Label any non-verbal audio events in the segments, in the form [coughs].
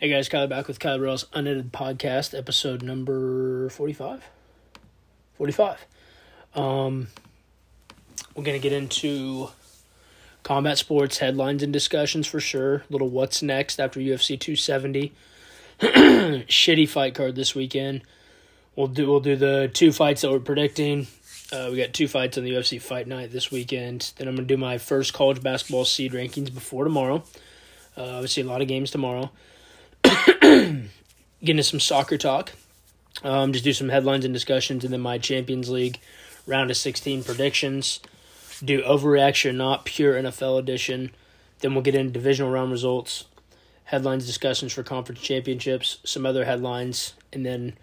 Hey guys, Kyle back with Kyle Rails Unedited Podcast, episode number 45. 45. Um, we're going to get into combat sports headlines and discussions for sure. Little what's next after UFC 270. [clears throat] Shitty fight card this weekend. We'll do we'll do the two fights that we're predicting. Uh, we got two fights on the UFC Fight Night this weekend. Then I'm gonna do my first college basketball seed rankings before tomorrow. Uh, obviously, a lot of games tomorrow. [coughs] Get into some soccer talk. Um, just do some headlines and discussions, and then my Champions League round of 16 predictions. Do overreaction, not pure NFL edition. Then we'll get into divisional round results, headlines, discussions for conference championships, some other headlines, and then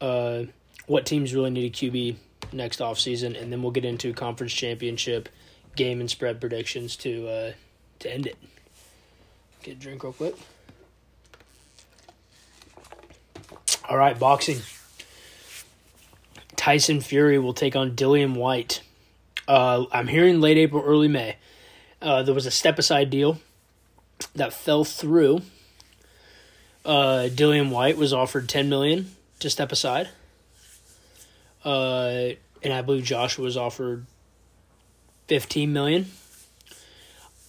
uh, what teams really need a QB next offseason. And then we'll get into conference championship game and spread predictions to uh, to end it. Get a drink real quick. All right, boxing. Tyson Fury will take on Dillian Whyte. Uh, I'm hearing late April, early May. Uh, there was a step aside deal that fell through. Uh, Dillian Whyte was offered 10 million to step aside. Uh, and I believe Joshua was offered 15 million.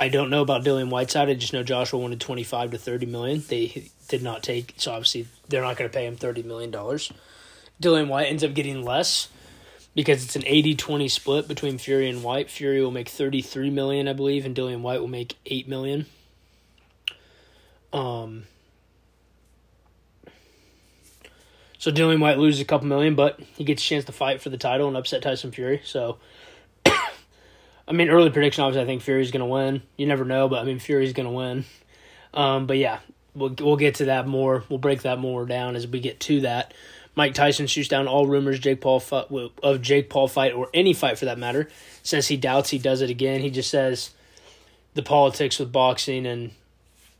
I don't know about Dillian Whiteside. I just know Joshua wanted 25 to 30 million. They did not take, so obviously they're not going to pay him 30 million dollars. Dillian Whyte ends up getting less because it's an 80-20 split between Fury and Whyte. Fury will make 33 million, I believe, and Dillian Whyte will make 8 million. Um So Dillian Whyte loses a couple million, but he gets a chance to fight for the title and upset Tyson Fury. So I mean, early prediction obviously I think Fury's going to win. You never know, but I mean Fury's going to win. Um but yeah, we'll we'll get to that more. We'll break that more down as we get to that. Mike Tyson shoots down all rumors Jake Paul fight, of Jake Paul fight or any fight for that matter. Says he doubts he does it again. He just says the politics with boxing and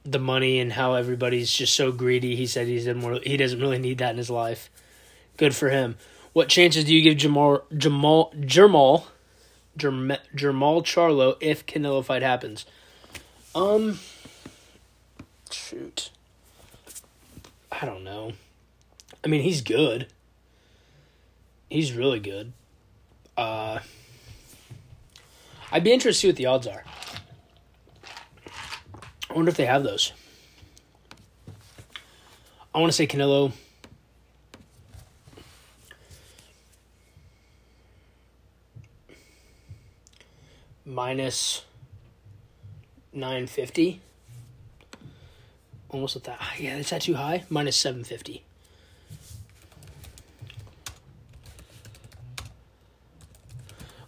the money and how everybody's just so greedy. He said he's more, he doesn't really need that in his life. Good for him. What chances do you give Jamal Jamal Jermall Jermall, Jermall Charlo if Canelo fight happens? Um shoot. I don't know. I mean, he's good. He's really good. Uh, I'd be interested to see what the odds are. I wonder if they have those. I want to say Canelo. Minus 950. Almost at that. Yeah, is that too high? Minus 750.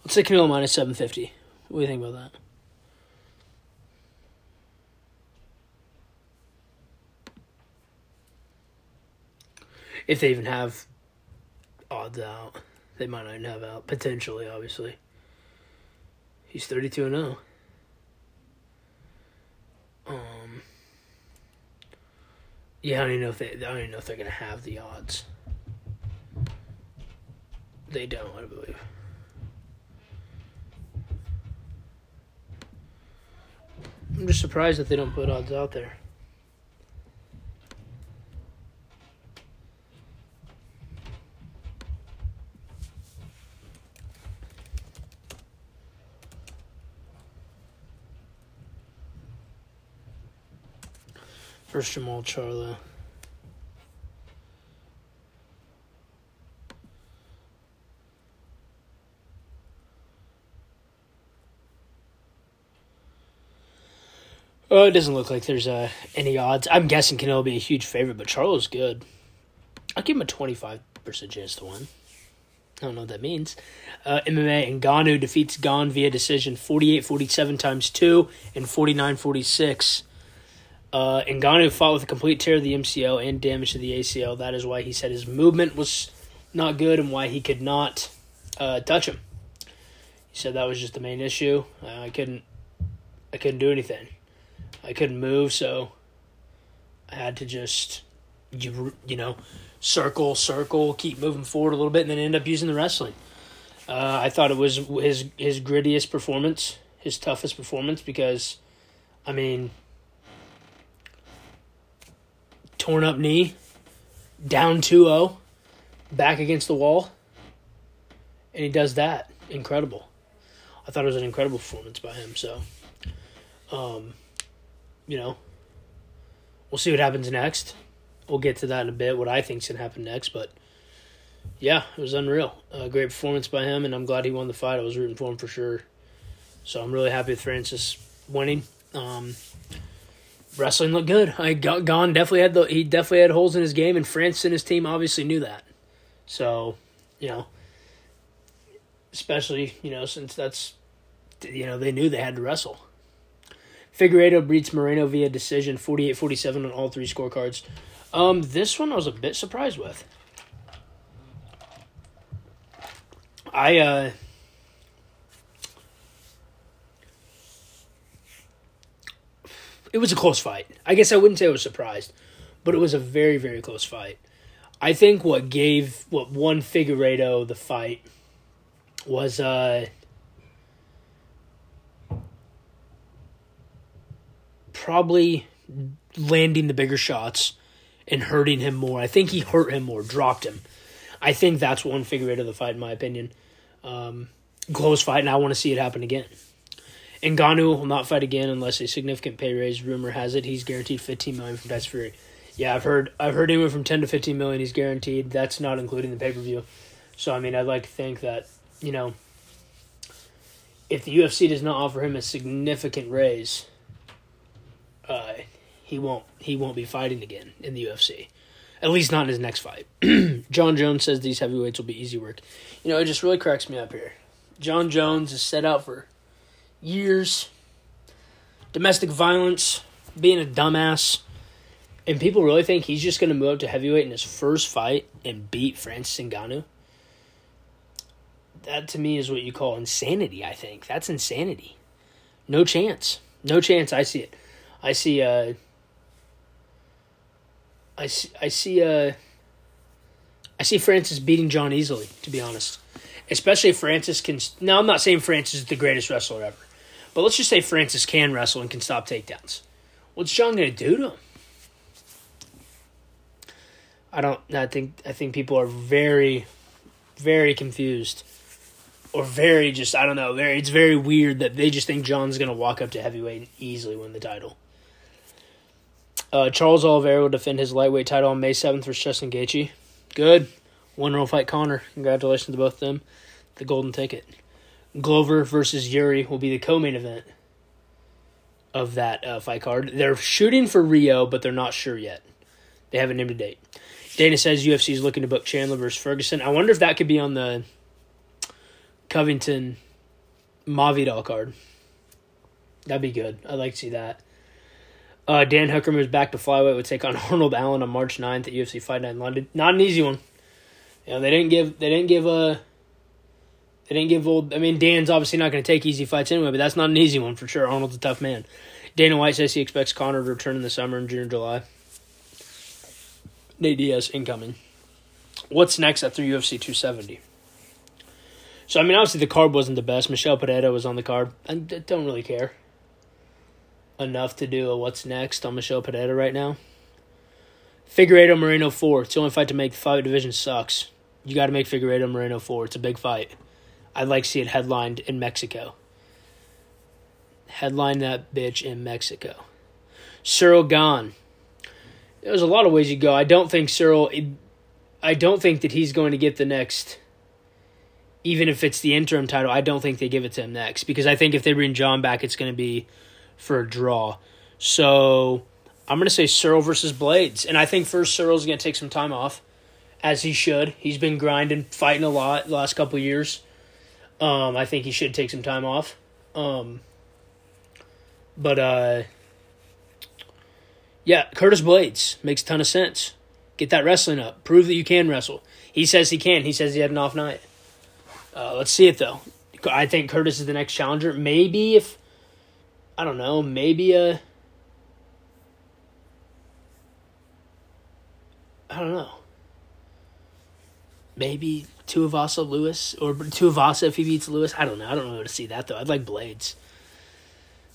Let's say Canelo minus 750. What do you think about that? If they even have odds out, they might not even have out. Potentially, obviously. He's 32 and 0. Um, yeah, I don't even know if they. I don't even know if they're gonna have the odds. They don't, I believe. I'm just surprised that they don't put odds out there. First Jamal Charlo. Oh, it doesn't look like there's uh, any odds. I'm guessing Canelo will be a huge favorite, but Charlo's good. I'll give him a 25% chance to win. I don't know what that means. Uh, MMA Ngannou defeats Gane via decision 48 47 times 2 and 49 46. Uh, Ngannou fought with a complete tear of the MCL and damage to the ACL. That is why he said his movement was not good and why he could not uh, touch him. He said that was just the main issue. Uh, I couldn't, I couldn't do anything. I couldn't move, so I had to just you you know circle, circle, keep moving forward a little bit, and then end up using the wrestling. Uh, I thought it was his his grittiest performance, his toughest performance, because I mean torn up knee, down 2-0, back against the wall, and he does that. Incredible. I thought it was an incredible performance by him. So, um, you know, we'll see what happens next. We'll get to that in a bit. What I think's gonna happen next, but yeah, it was unreal. A great performance by him, and I'm glad he won the fight. I was rooting for him for sure. So I'm really happy with Francis winning. Um, wrestling looked good. I got Gane definitely had the he definitely had holes in his game, and France and his team obviously knew that. So, you know, especially you know since that's you know they knew they had to wrestle. Figueiredo beats Moreno via decision, 48-47 on all three scorecards. Um, this one I was a bit surprised with. I uh it was a close fight. I guess I wouldn't say I was surprised, but it was a very, very close fight. I think what gave what won Figueiredo the fight was uh probably landing the bigger shots and hurting him more. I think he hurt him more, dropped him. I think that's won Figueiredo the fight, in my opinion. Um, close fight, and I want to see it happen again. Ngannou will not fight again unless a significant pay raise. Rumor has it he's guaranteed fifteen million from Tyson Fury. Yeah, I've heard I've heard anywhere from ten to fifteen million he's guaranteed. That's not including the pay per view. So I mean, I'd like to think that you know, if the UFC does not offer him a significant raise, uh, he won't he won't be fighting again in the UFC. At least not in his next fight. [clears throat] Jon Jones says these heavyweights will be easy work. You know, it just really cracks me up here. Jon Jones is set out for years, domestic violence, being a dumbass, and people really think he's just going to move up to heavyweight in his first fight and beat Francis Ngannou. That to me is what you call insanity. I think that's insanity. No chance. No chance. I see it. I see. Uh, I see. I see. Uh, I see Francis beating Jon easily. To be honest, especially if Francis can. Now, I'm not saying Francis is the greatest wrestler ever, but let's just say Francis can wrestle and can stop takedowns. What's Jon going to do to him? I don't. I think. I think people are very, very confused, or very just. I don't know. Very. It's very weird that they just think Jon's going to walk up to heavyweight and easily win the title. Uh, Charles Oliveira will defend his lightweight title on May seventh versus Justin Gaethje. Good. One will fight Conor. Congratulations to both of them. The golden ticket. Glover versus Jiri will be the co-main event of that uh, fight card. They're shooting for Rio, but they're not sure yet. They haven't named a date. Dana says UFC is looking to book Chandler versus Ferguson. I wonder if that could be on the Covington Masvidal card. That'd be good. I'd like to see that. Uh, Dan Hooker moves back to flyweight. Would take on [laughs] Arnold Allen on March 9th at UFC Fight Night in London. Not an easy one. You know, they didn't give they didn't give a they didn't give old. I mean, Dan's obviously not going to take easy fights anyway, but that's not an easy one for sure. Arnold's a tough man. Dana White says he expects Conor to return in the summer in June or July. Nate Diaz incoming. What's next after UFC 270? So I mean, obviously the card wasn't the best. Michel Pereira was on the card. I don't really care enough to do a what's next on Michel Pereira right now. Figueiredo Moreno four. It's the only fight to make. The fight division sucks. You got to make Figueiredo Moreno four. It's a big fight. I'd like to see it headlined in Mexico. Headline that bitch in Mexico. Ciryl Gane. There's a lot of ways you go. I don't think Ciryl. I don't think that he's going to get the next. Even if it's the interim title, I don't think they give it to him next because I think if they bring Jon back, it's going to be for a draw. So I'm going to say Ciryl versus Blaydes, and I think first Ciryl's going to take some time off, as he should. He's been grinding, fighting a lot the last couple years. Um, I think he should take some time off. Um, but uh, yeah, Curtis Blaydes makes a ton of sense. Get that wrestling up. Prove that you can wrestle. He says he can. He says he had an off night. Uh, let's see it though. I think Curtis is the next challenger. Maybe if I don't know, maybe a I don't know. Maybe Tuivasa Lewis or Tuivasa if he beats Lewis. I don't know. I don't know how to see that though. I'd like Blaydes,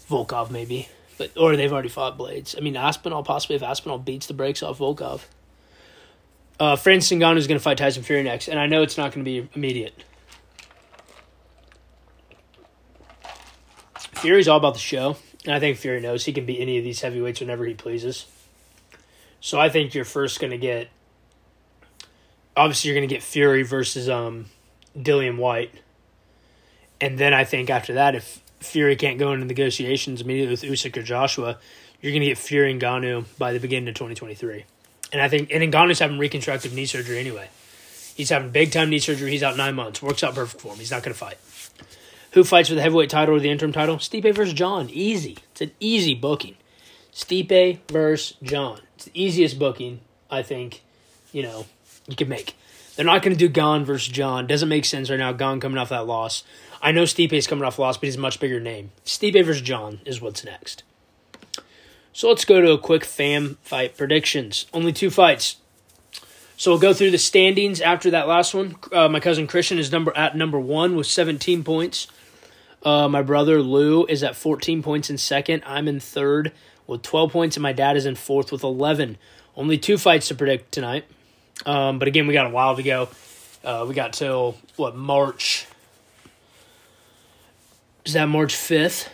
Volkov maybe. but or they've already fought Blaydes. I mean, Aspinall possibly if Aspinall beats the brakes off Volkov. Uh, Francis Ngannou is going to fight Tyson Fury next, and I know it's not going to be immediate. Fury's all about the show, and I think Fury knows he can beat any of these heavyweights whenever he pleases. So I think you're first going to get. Obviously, you're going to get Fury versus um, Dillian Whyte, and then I think after that, if Fury can't go into negotiations immediately with Usyk or Joshua, you're going to get Fury and Ngannou by the beginning of 2023. And I think, and Ngannou's having reconstructive knee surgery anyway. He's having big time knee surgery. He's out nine months. Works out perfect for him. He's not going to fight. Who fights for the heavyweight title or the interim title? Stipe versus Jon. Easy. It's an easy booking. Stipe versus Jon. It's the easiest booking I think, you know, you can make. They're not going to do Gane versus Jon. Doesn't make sense right now. Gane coming off that loss. I know Stipe's coming off loss, but he's a much bigger name. Stipe versus Jon is what's next. So let's go to a quick fam fight predictions. Only two fights. So we'll go through the standings after that last one. Uh, my cousin Christian is number at number one with 17 points. Uh, my brother Lou is at 14 points in second. I'm in third with 12 points, and my dad is in fourth with 11. Only two fights to predict tonight. Um, but again, we got a while to go. Uh, we got till what March? Is that March 5th?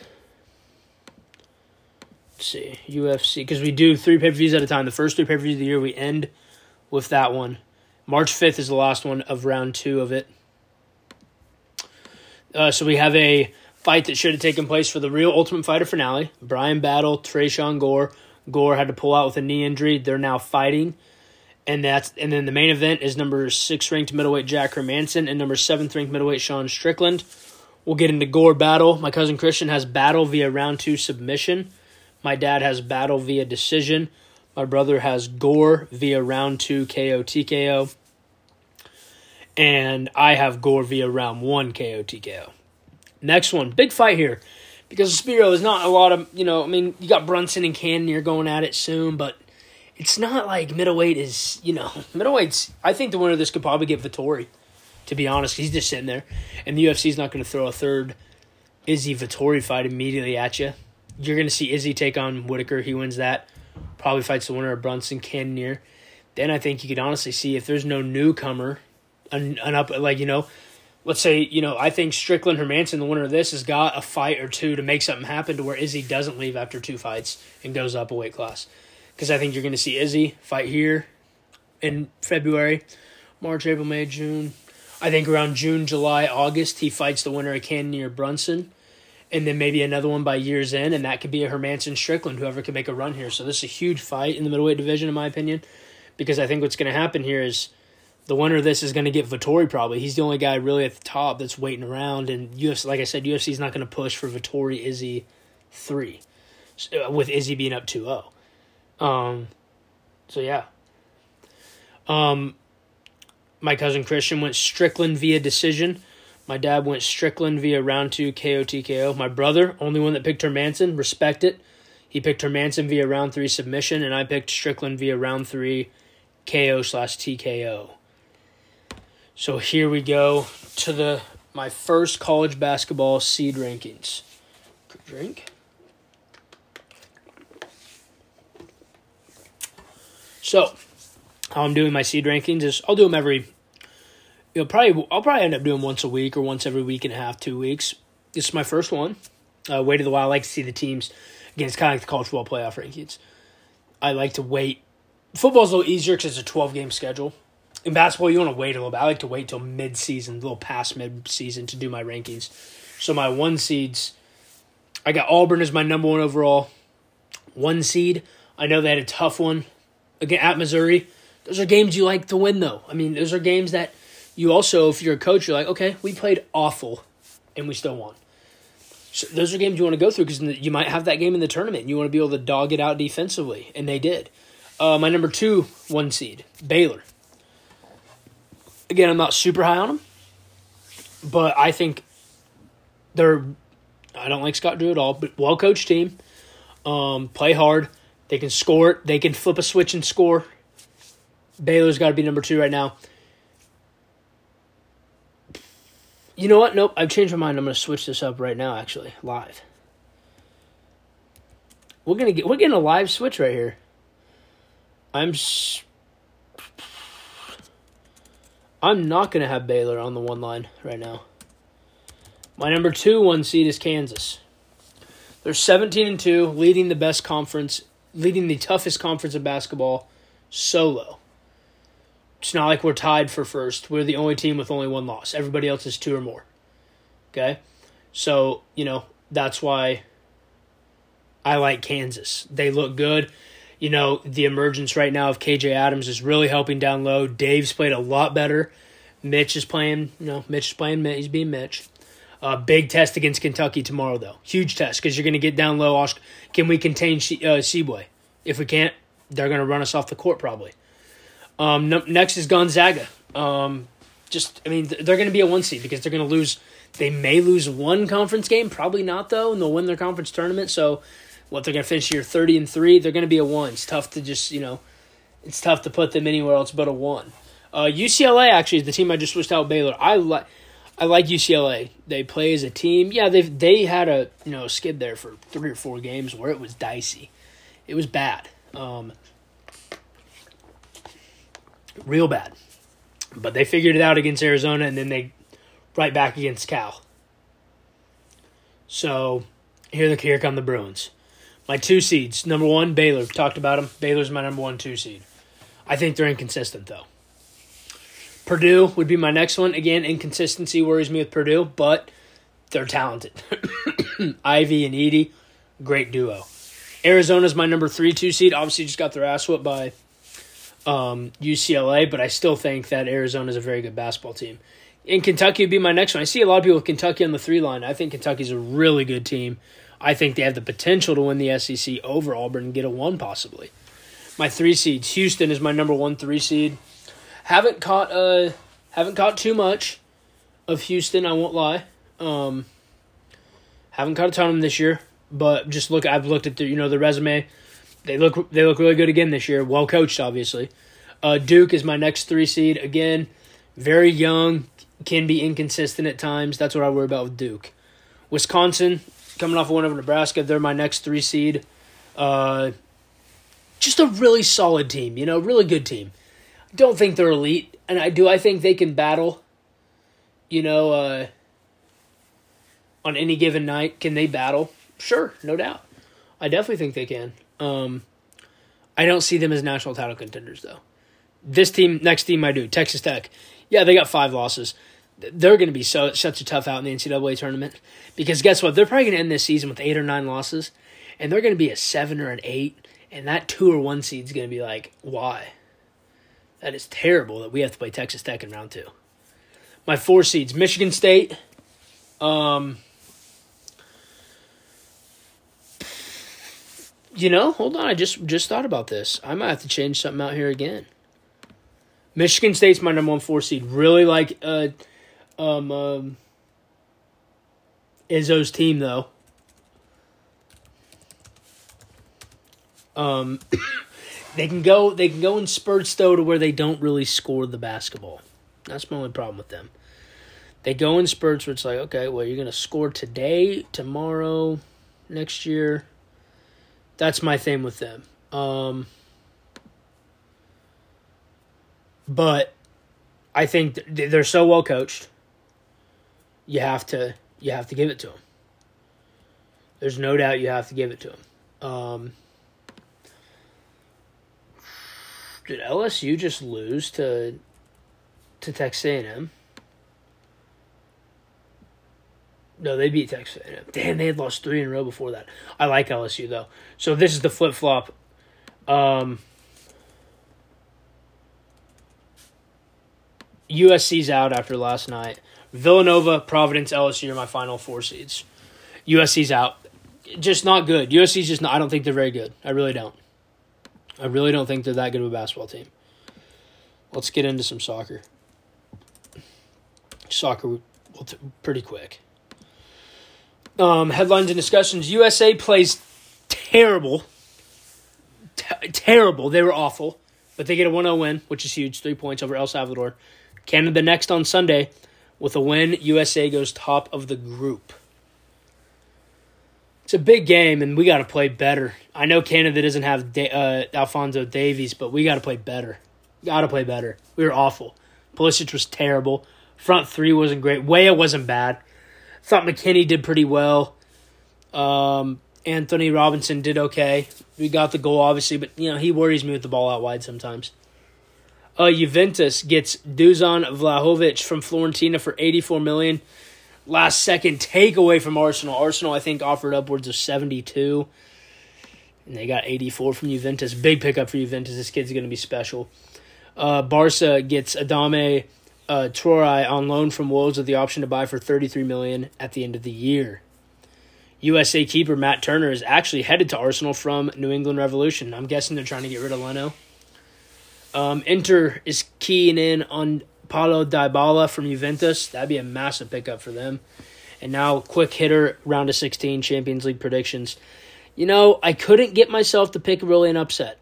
Let's see UFC because we do three pay per views at a time. The first three pay per views of the year we end with that one. March 5th is the last one of round two of it. Uh, so we have a fight that should have taken place for the real Ultimate Fighter finale. Bryan Battle, Tresean Gore. Gore had to pull out with a knee injury. They're now fighting. And that's and then the main event is number six ranked middleweight Jack Hermansson and number seventh ranked middleweight Sean Strickland. We'll get into Gore battle. My cousin Christian has battle via round two submission. My dad has battle via decision. My brother has Gore via round two KO TKO. And I have Gore via round one KO TKO. Next one, big fight here. Because Spiro is not a lot of, you know, I mean, you got Brunson and Cannonier going at it soon, but it's not like middleweight is, you know, [laughs] middleweight's, I think the winner of this could probably get Vettori, to be honest. He's just sitting there. And the UFC's not going to throw a third Izzy Vettori fight immediately at you. You're going to see Izzy take on Whittaker. He wins that. Probably fights the winner of Brunson Cannonier. Then I think you could honestly see if there's no newcomer, an, an up like you know, let's say you know I think Strickland Hermansson, the winner of this, has got a fight or two to make something happen to where Izzy doesn't leave after two fights and goes up a weight class. Because I think you're going to see Izzy fight here in February, March, April, May, June. I think around June, July, August, he fights the winner of Cannonier Brunson and then maybe another one by year's end, and that could be a Hermansson Strickland, whoever can make a run here. So this is a huge fight in the middleweight division, in my opinion, because I think what's going to happen here is the winner of this is going to get Vettori probably. He's the only guy really at the top that's waiting around, and UFC, like I said, UFC is not going to push for Vettori Izzy three, uh, with Izzy being up 2-0. Um, so yeah. Um, my cousin Christian went Strickland via decision. My dad went Strickland via round two KO TKO. My brother, only one that picked Hermansson, respect it. He picked Hermansson via round three submission, and I picked Strickland via round three KO slash TKO. So here we go to the my first college basketball seed rankings. Drink. So, how I'm doing my seed rankings is I'll do them every you know, probably I'll probably end up doing once a week or once every week and a half, two weeks. This is my first one. Uh, wait a while. I like to see the teams. Again, it's kind of like the college football playoff rankings. I like to wait. Football's a little easier because it's a twelve game schedule. In basketball, you want to wait a little bit. I like to wait till mid season, a little past mid season, to do my rankings. So my one seeds, I got Auburn as my number one overall. One seed. I know they had a tough one at Missouri. Those are games you like to win, though. I mean, those are games that you also, if you're a coach, you're like, okay, we played awful, and we still won. So those are games you want to go through because you might have that game in the tournament. You want to be able to dog it out defensively, and they did. Uh, my number two one seed, Baylor. Again, I'm not super high on them, but I think they're. I don't like Scott Drew at all, but well coached team. Um, play hard. They can score it. They can flip a switch and score. Baylor's got to be number two right now. You know what? Nope. I've changed my mind. I'm going to switch this up right now, actually, live. We're gonna get we're getting a live switch right here. I'm I'm not gonna have Baylor on the one line right now. My number two one seed is Kansas. They're 17 and 2, leading the best conference, leading the toughest conference of basketball solo. It's not like we're tied for first. We're the only team with only one loss. Everybody else is two or more. Okay? So, you know, that's why I like Kansas. They look good. You know, the emergence right now of KJ Adams is really helping down low. Dave's played a lot better. Mitch is playing, you know, Mitch is playing, he's being Mitch. Uh, big test against Kentucky tomorrow, though. Huge test because you're going to get down low. Can we contain uh, Tshiebwe? If we can't, they're going to run us off the court probably. Um, no, next is Gonzaga. Um, just, I mean, they're going to be a one seed because they're going to lose. They may lose one conference game, probably not though, and they'll win their conference tournament. So, what they're going to finish here thirty and three. They're going to be a one. It's tough to just you know, it's tough to put them anywhere else but a one. Uh, UCLA actually is the team I just switched out Baylor. I like. I like UCLA. They play as a team. Yeah, they they had a you know skid there for three or four games where it was dicey. It was bad, um, real bad. But they figured it out against Arizona, and then they right back against Cal. So here the here come the Bruins. My two seeds. Number one, Baylor. Talked about them. Baylor's my number one two seed. I think they're inconsistent though. Purdue would be my next one. Again, inconsistency worries me with Purdue, but they're talented. [coughs] Ivey and Edey, great duo. Arizona's my number three two seed. Obviously, just got their ass whooped by um, UCLA, but I still think that Arizona is a very good basketball team. In Kentucky would be my next one. I see a lot of people with Kentucky on the three line. I think Kentucky's a really good team. I think they have the potential to win the SEC over Auburn and get a one possibly. My three seeds. Houston is my number one three seed. Haven't caught uh haven't caught too much of Houston. I won't lie. Um, haven't caught a ton of them this year, but just look. I've looked at the you know the resume. They look they look really good again this year. Well coached, obviously. Uh, Duke is my next three seed again. Very young, can be inconsistent at times. That's what I worry about with Duke. Wisconsin coming off win over Nebraska. They're my next three seed. Uh, just a really solid team. You know, really good team don't think they're elite, and I do. I think they can battle. You know, uh, on any given night, can they battle? Sure, no doubt. I definitely think they can. Um, I don't see them as national title contenders though. This team, next team, I do. Texas Tech. Yeah, they got five losses. They're going to be so such a tough out in the NCAA tournament because guess what? They're probably going to end this season with eight or nine losses, and they're going to be a seven or an eight, and that two or one seed is going to be like, why? That is terrible that we have to play Texas Tech in round two. My four seeds: Michigan State. Um, you know, hold on. I just just thought about this. I might have to change something out here again. Michigan State's my number one four seed. Really like uh, um, um, Izzo's team though. Um. They can go they can go in spurts though to where they don't really score the basketball. That's my only problem with them. They go in spurts where it's like, okay, well you're gonna score today, tomorrow, next year. That's my thing with them. Um, but I think they're so well coached. You have to you have to give it to them. There's no doubt you have to give it to them. Um, did LSU just lose to to Texas A&M? No, they beat Texas A&M. Damn, they had lost three in a row before that. I like LSU though. So this is the flip flop. Um, USC's out after last night. Villanova, Providence, LSU are my final four seeds. USC's out. Just not good. USC's just not. I don't think they're very good. I really don't. I really don't think they're that good of a basketball team. Let's get into some soccer. Soccer, pretty quick. Um, headlines and discussions. USA plays terrible. T- terrible. They were awful. But they get a 1 0 win, which is huge. Three points over El Salvador. Canada next on Sunday. With a win, USA goes top of the group. It's a big game, and we got to play better. I know Canada doesn't have da- uh, Alfonso Davies, but we got to play better. Got to play better. We were awful. Pulisic was terrible. Front three wasn't great. Weah wasn't bad. Thought McKennie did pretty well. Um, Antonee Robinson did okay. We got the goal, obviously, but you know he worries me with the ball out wide sometimes. Uh, Juventus gets Dusan Vlahovic from Fiorentina for eighty four million. Last second takeaway from Arsenal. Arsenal, I think, offered upwards of seventy two, and they got eighty four from Juventus. Big pickup for Juventus. This kid's going to be special. Uh, Barca gets Adama uh, Traore on loan from Wolves with the option to buy for thirty three million at the end of the year. USA keeper Matt Turner is actually headed to Arsenal from New England Revolution. I'm guessing they're trying to get rid of Leno. Um, Inter is keying in on Paulo Dybala from Juventus. That'd be a massive pickup for them. And now, quick hitter, round of 16 Champions League predictions. You know, I couldn't get myself to pick really an upset.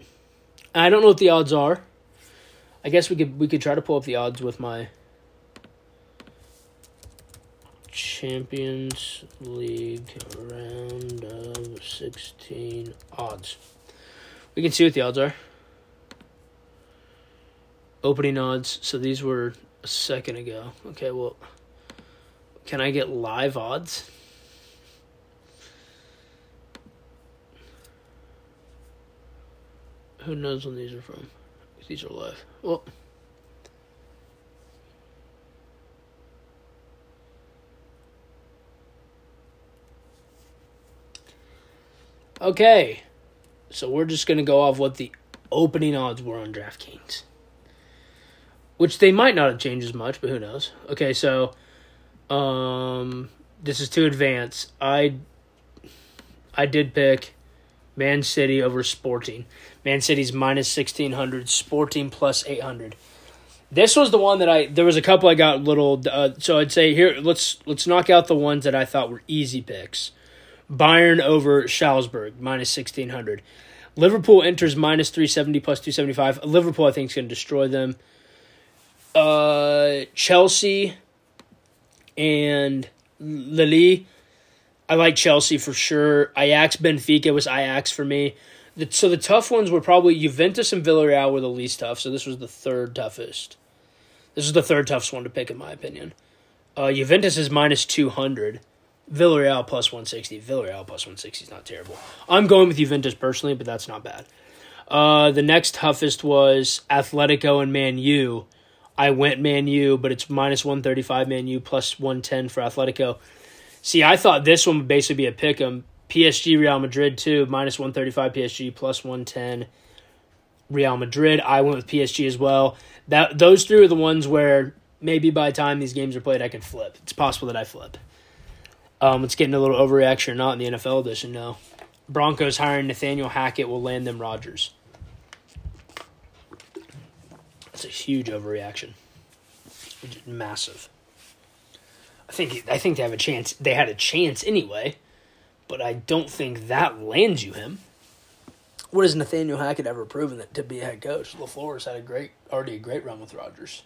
I don't know what the odds are. I guess we could we could try to pull up the odds with my Champions League round of 16 odds. We can see what the odds are. Opening odds. So these were a second ago. Okay, well, can I get live odds? Who knows when these are from? These are live. Well, okay. So we're just going to go off what the opening odds were on DraftKings. Which they might not have changed as much, but who knows. Okay, so um this is to advance. I I did pick Man City over Sporting. Man City's minus 1600, Sporting plus 800. This was the one that I there was a couple I got little uh, so I'd say here let's let's knock out the ones that I thought were easy picks. Bayern over Salzburg minus 1600. Liverpool enters minus 370 plus 275. Liverpool I think is going to destroy them. Uh Chelsea and Lille I like Chelsea for sure. Ajax Benfica was Ajax for me. The, so the tough ones were probably Juventus and Villarreal were the least tough. So this was the third toughest. This is the third toughest one to pick in my opinion. Uh, Juventus is minus two hundred. Villarreal plus one sixty. Villarreal plus one sixty is not terrible. I'm going with Juventus personally, but that's not bad. Uh, the next toughest was Atletico and Man U. I went Man U, but it's minus one thirty five Man U plus one ten for Atletico. See, I thought this one would basically be a pick 'em. PSG Real Madrid too, minus one thirty five PSG plus one ten Real Madrid. I went with PSG as well. That those three are the ones where maybe by the time these games are played, I can flip. It's possible that I flip. Um, it's getting a little overreaction or not in the NFL edition. No, Broncos hiring Nathaniel Hackett will land them Rodgers. That's a huge overreaction. Massive. I think I think they have a chance. They had a chance anyway, but I don't think that lands you him. What has Nathaniel Hackett ever proven that to be a head coach? LaFleur's had a great, already a great run with Rodgers.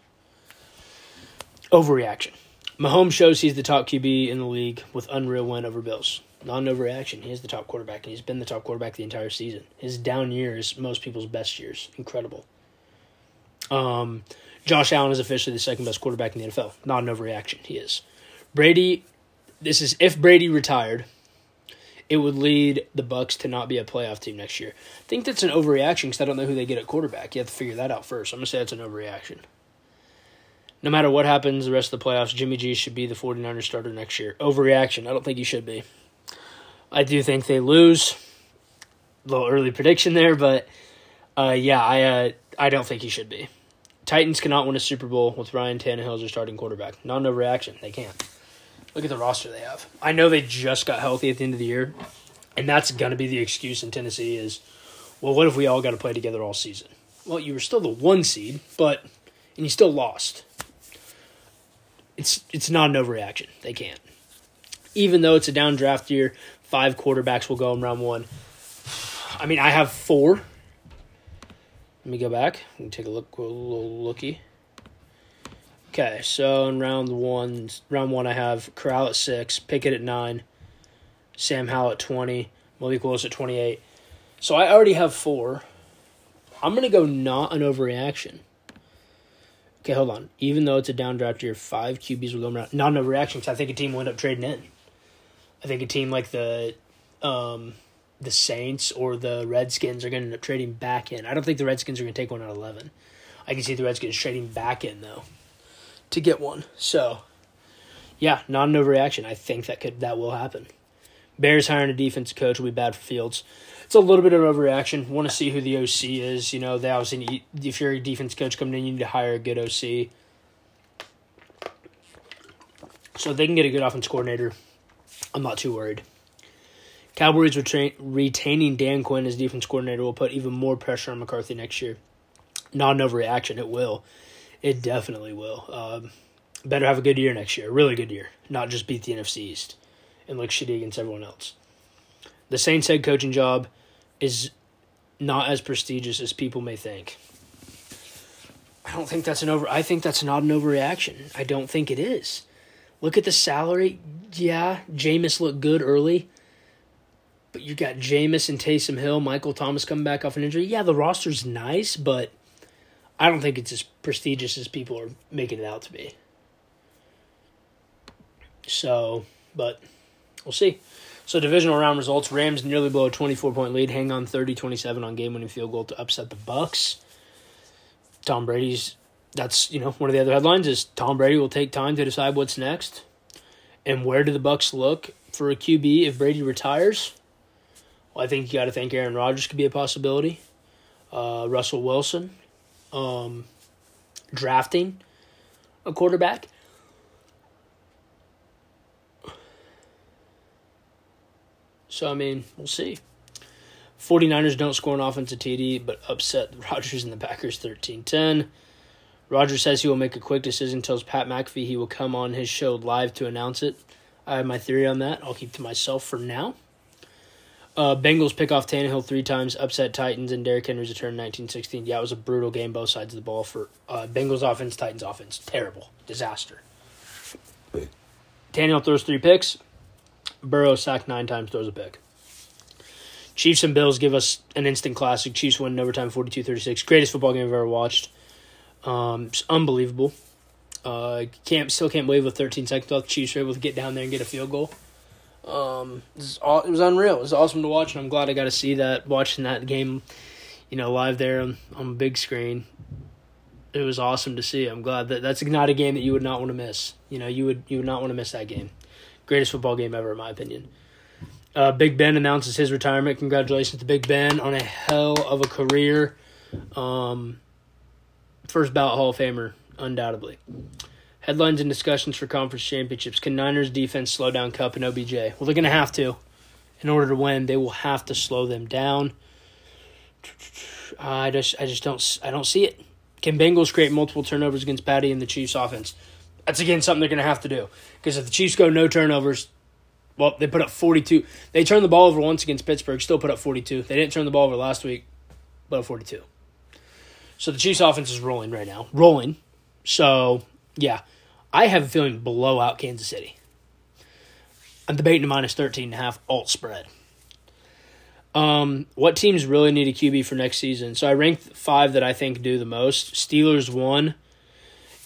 Overreaction. Mahomes shows he's the top QB in the league with unreal win over Bills. Non overreaction. He is the top quarterback, and he's been the top quarterback the entire season. His down years, most people's best years. Incredible. Um, Josh Allen is officially the second best quarterback in the NFL. Not an overreaction. He is. Brady, this is if Brady retired, it would lead the Bucs to not be a playoff team next year. I think that's an overreaction because I don't know who they get at quarterback. You have to figure that out first. I'm gonna say that's an overreaction. No matter what happens the rest of the playoffs, Jimmy G should be the 49ers starter next year. Overreaction. I don't think he should be. I do think they lose. A little early prediction there, but uh, yeah, I uh, I don't think he should be. Titans cannot win a Super Bowl with Ryan Tannehill as their starting quarterback. Not an overreaction. They can't. Look at the roster they have. I know they just got healthy at the end of the year, and that's going to be the excuse in Tennessee is, well, what if we all got to play together all season? Well, you were still the one seed, but and you still lost. It's it's not an overreaction. They can't. Even though it's a down draft year, five quarterbacks will go in round one. I mean, I have four. Let me go back and take a look, a little looky. Okay, so in round one, round one, I have Corral at six, Pickett at nine, Sam Howell at 20, Malik Willis at 28. So I already have four. I'm to go not an overreaction. Okay, hold on. Even though it's a down draft year, five QBs will go around. Not an overreaction because I think a team will end up trading in. I think a team like the um, the Saints or the Redskins are going to end up trading back in. I don't think the Redskins are going to take one at 11. I can see the Redskins trading back in, though, to get one. So, yeah, not an overreaction. I think that could that will happen. Bears hiring a defense coach will be bad for Fields. It's a little bit of overreaction. Want to see who the OC is. You know, they obviously need, if you're a defense coach coming in, you need to hire a good OC. So they can get a good offense coordinator. I'm not too worried. Cowboys retain, retaining Dan Quinn as defense coordinator will put even more pressure on McCarthy next year. Not an overreaction. It will. It definitely will. Um, better have a good year next year. A really good year. Not just beat the NFC East and look shitty against everyone else. The Saints head coaching job is not as prestigious as people may think. I don't think that's an over. I think that's not an overreaction. I don't think it is. Look at the salary. Yeah, Jameis looked good early, but you got Jameis and Taysom Hill, Michael Thomas coming back off an injury. Yeah, the roster's nice, but I don't think it's as prestigious as people are making it out to be. So, but we'll see. So divisional round results: Rams nearly blow a twenty-four point lead, hang on 30-27 on game-winning field goal to upset the Bucs. Tom Brady's. That's you know one of the other headlines is Tom Brady will take time to decide what's next, and where do the Bucs look for a QB if Brady retires? Well, I think you got to think Aaron Rodgers could be a possibility. Uh, Russell Wilson, um, drafting a quarterback. So, I mean, we'll see. 49ers don't score an offensive TD, but upset [laughs] Rodgers and the Packers 13 10. Rodgers says he will make a quick decision, tells Pat McAfee he will come on his show live to announce it. I have my theory on that. I'll keep to myself for now. Uh, Bengals pick off Tannehill three times, upset Titans, and Derrick Henry's return 1916. Yeah, it was a brutal game, both sides of the ball for uh, Bengals offense, Titans offense. Terrible. Disaster. Tannehill throws three picks. Burrow sacked nine times, throws a pick. Chiefs and Bills give us an instant classic. Chiefs win in overtime 42 36. Greatest football game I've ever watched. Um, it's unbelievable. Uh, can't still can't believe with 13 seconds left, Chiefs were able to get down there and get a field goal. Um, it was, all, it was unreal. It was awesome to watch, and I'm glad I got to see that. Watching that game, you know, live there on, on big screen, it was awesome to see. I'm glad that that's not a game that you would not want to miss. You know, you would you would not want to miss that game. Greatest football game ever, in my opinion. Uh, Big Ben announces his retirement. Congratulations to Big Ben on a hell of a career. Um, first ballot Hall of Famer, undoubtedly. Headlines and discussions for conference championships. Can Niners defense slow down Kupp and OBJ? Well, they're going to have to. In order to win, they will have to slow them down. I just, I just don't, I don't see it. Can Bengals create multiple turnovers against Patty and the Chiefs offense? That's again something they're going to have to do because if the Chiefs go no turnovers, well, they put up 42. They turned the ball over once against Pittsburgh, still put up 42. They didn't turn the ball over last week, but 42. So the Chiefs offense is rolling right now. Rolling. So, yeah. I have a feeling blow out Kansas City. I'm debating a minus 13 and a half alt spread. Um, what teams really need a QB for next season? So I ranked five that I think do the most. Steelers one.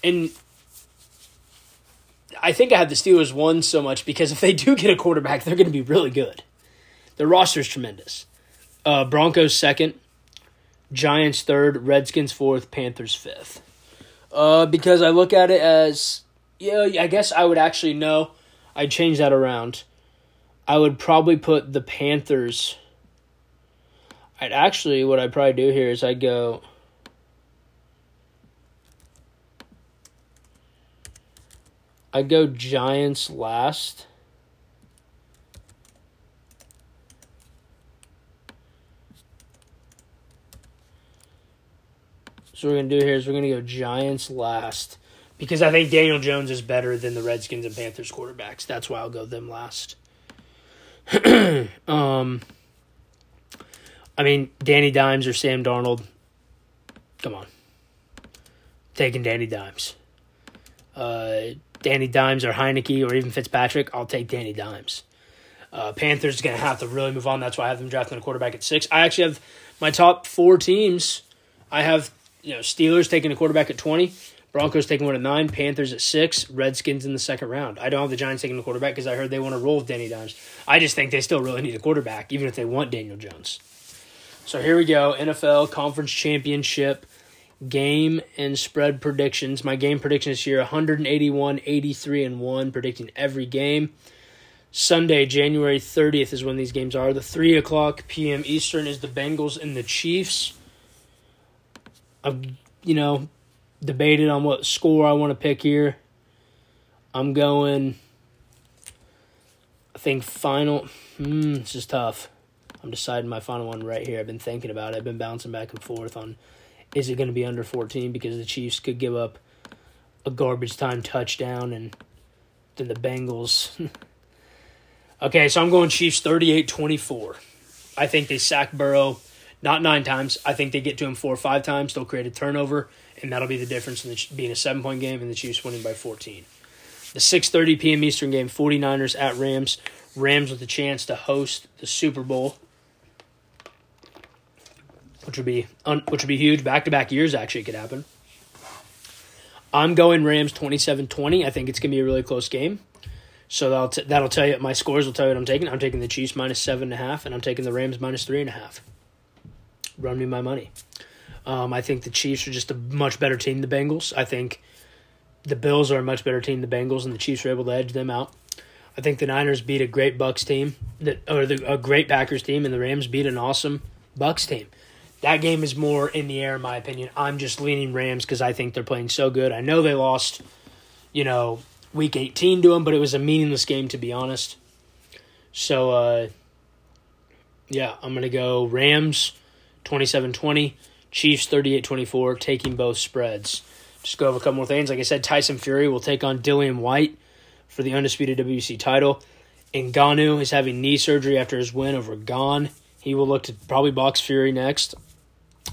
And I think I have the Steelers one so much because if they do get a quarterback, they're going to be really good. Their roster is tremendous. Uh, Broncos second, Giants third, Redskins fourth, Panthers fifth. Uh, because I look at it as, yeah, I guess I would actually know. I'd change that around. I would probably put the Panthers. I'd actually, what I'd probably do here is I'd go I go Giants last. So what we're gonna do here is we're gonna go Giants last because I think Daniel Jones is better than the Redskins and Panthers quarterbacks. That's why I'll go them last. [clears throat] um, I mean Danny Dimes or Sam Darnold. Come on, taking Danny Dimes. Uh, Danny Dimes or Heinicke or even Fitzpatrick, I'll take Danny Dimes. Uh, Panthers going to have to really move on. That's why I have them drafting a quarterback at six. I actually have my top four teams. I have you know Steelers taking a quarterback at twenty, Broncos taking one at nine, Panthers at six, Redskins in the second round. I don't have the Giants taking a quarterback because I heard they want to roll with Danny Dimes. I just think they still really need a quarterback, even if they want Daniel Jones. So here we go NFL Conference Championship game and spread predictions. My game predictions here 181, 83, and 1, predicting every game. Sunday, January 30th is when these games are. The 3 o'clock p.m. Eastern is the Bengals and the Chiefs. I've, you know, debated on what score I want to pick here. I'm going, I think, final. Hmm, this is tough. I'm deciding my final one right here. I've been thinking about it. I've been bouncing back and forth on is it going to be under 14 because the Chiefs could give up a garbage time touchdown and then the Bengals [laughs] Okay, so I'm going Chiefs 38 24. I think they sack Burrow not nine times. I think they get to him four or five times. They'll create a turnover, and that'll be the difference in the, being a seven point game and the Chiefs winning by 14. The 6:30 p.m. Eastern game, 49ers at Rams. Rams with a chance to host the Super Bowl, which would be which would be huge. Back to back years actually could happen. I'm going Rams 27-20. I think it's gonna be a really close game. So that'll t- that'll tell you my scores. Will tell you what I'm taking. I'm taking the Chiefs minus seven and a half, and I'm taking the Rams minus three and a half. Run me my money. Um, I think the Chiefs are just a much better team than the Bengals. I think the Bills are a much better team than the Bengals, and the Chiefs are able to edge them out. I think the Niners beat a great Bucs team, that or the, a great Packers team, and the Rams beat an awesome Bucs team. That game is more in the air, in my opinion. I'm just leaning Rams because I think they're playing so good. I know they lost, you know, week 18 to them, but it was a meaningless game to be honest. So uh, yeah, I'm to go Rams 27-20, Chiefs 38-24, taking both spreads. Just go over a couple more things. Like I said, Tyson Fury will take on Dillian Whyte for the undisputed WC title. Ngannou is having knee surgery after his win over Gane. He will look to probably box Fury next.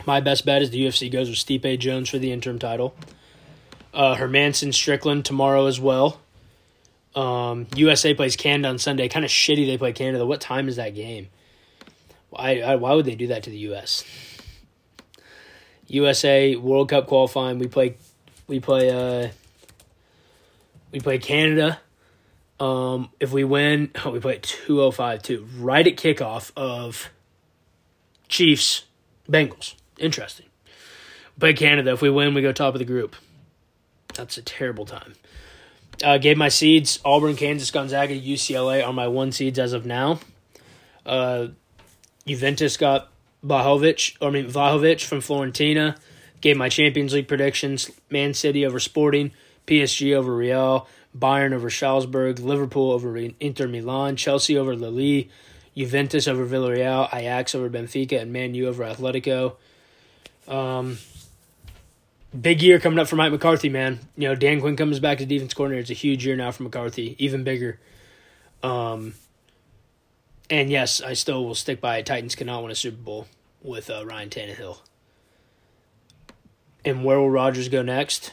My best bet is the UFC goes with Stipe Jones for the interim title uh, Hermansson Strickland tomorrow as well. Um, USA plays Canada on Sunday. Kind of shitty they play Canada. What time is that game? Why, I, why would they do that to the U.S.? USA World Cup qualifying. We play we play uh we play Canada. Um, if we win, oh, [laughs] we play two oh five too. Right at kickoff of Chiefs Bengals. Interesting. Play Canada. If we win, we go top of the group. That's a terrible time. Uh, gave my seeds Auburn, Kansas, Gonzaga, UCLA are my one seeds as of now. Uh, Juventus got Vlahovic, I mean Vlahovic from Fiorentina. Gave my Champions League predictions: Man City over Sporting, PSG over Real, Bayern over Salzburg, Liverpool over Inter Milan, Chelsea over Lille, Juventus over Villarreal, Ajax over Benfica, and Man U over Atletico. Um, big year coming up for Mike McCarthy, man. You know, Dan Quinn comes back to defense coordinator. It's a huge year now for McCarthy, even bigger. Um, and yes, I still will stick by it. Titans cannot win a Super Bowl with uh, Ryan Tannehill. And where will Rodgers go next?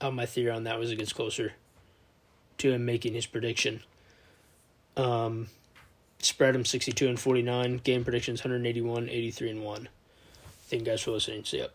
Uh, my theory on that was it gets closer to him making his prediction. Um, spread him 62 and 49. Game predictions 181, 83 and 1. Thank you guys for listening. See ya.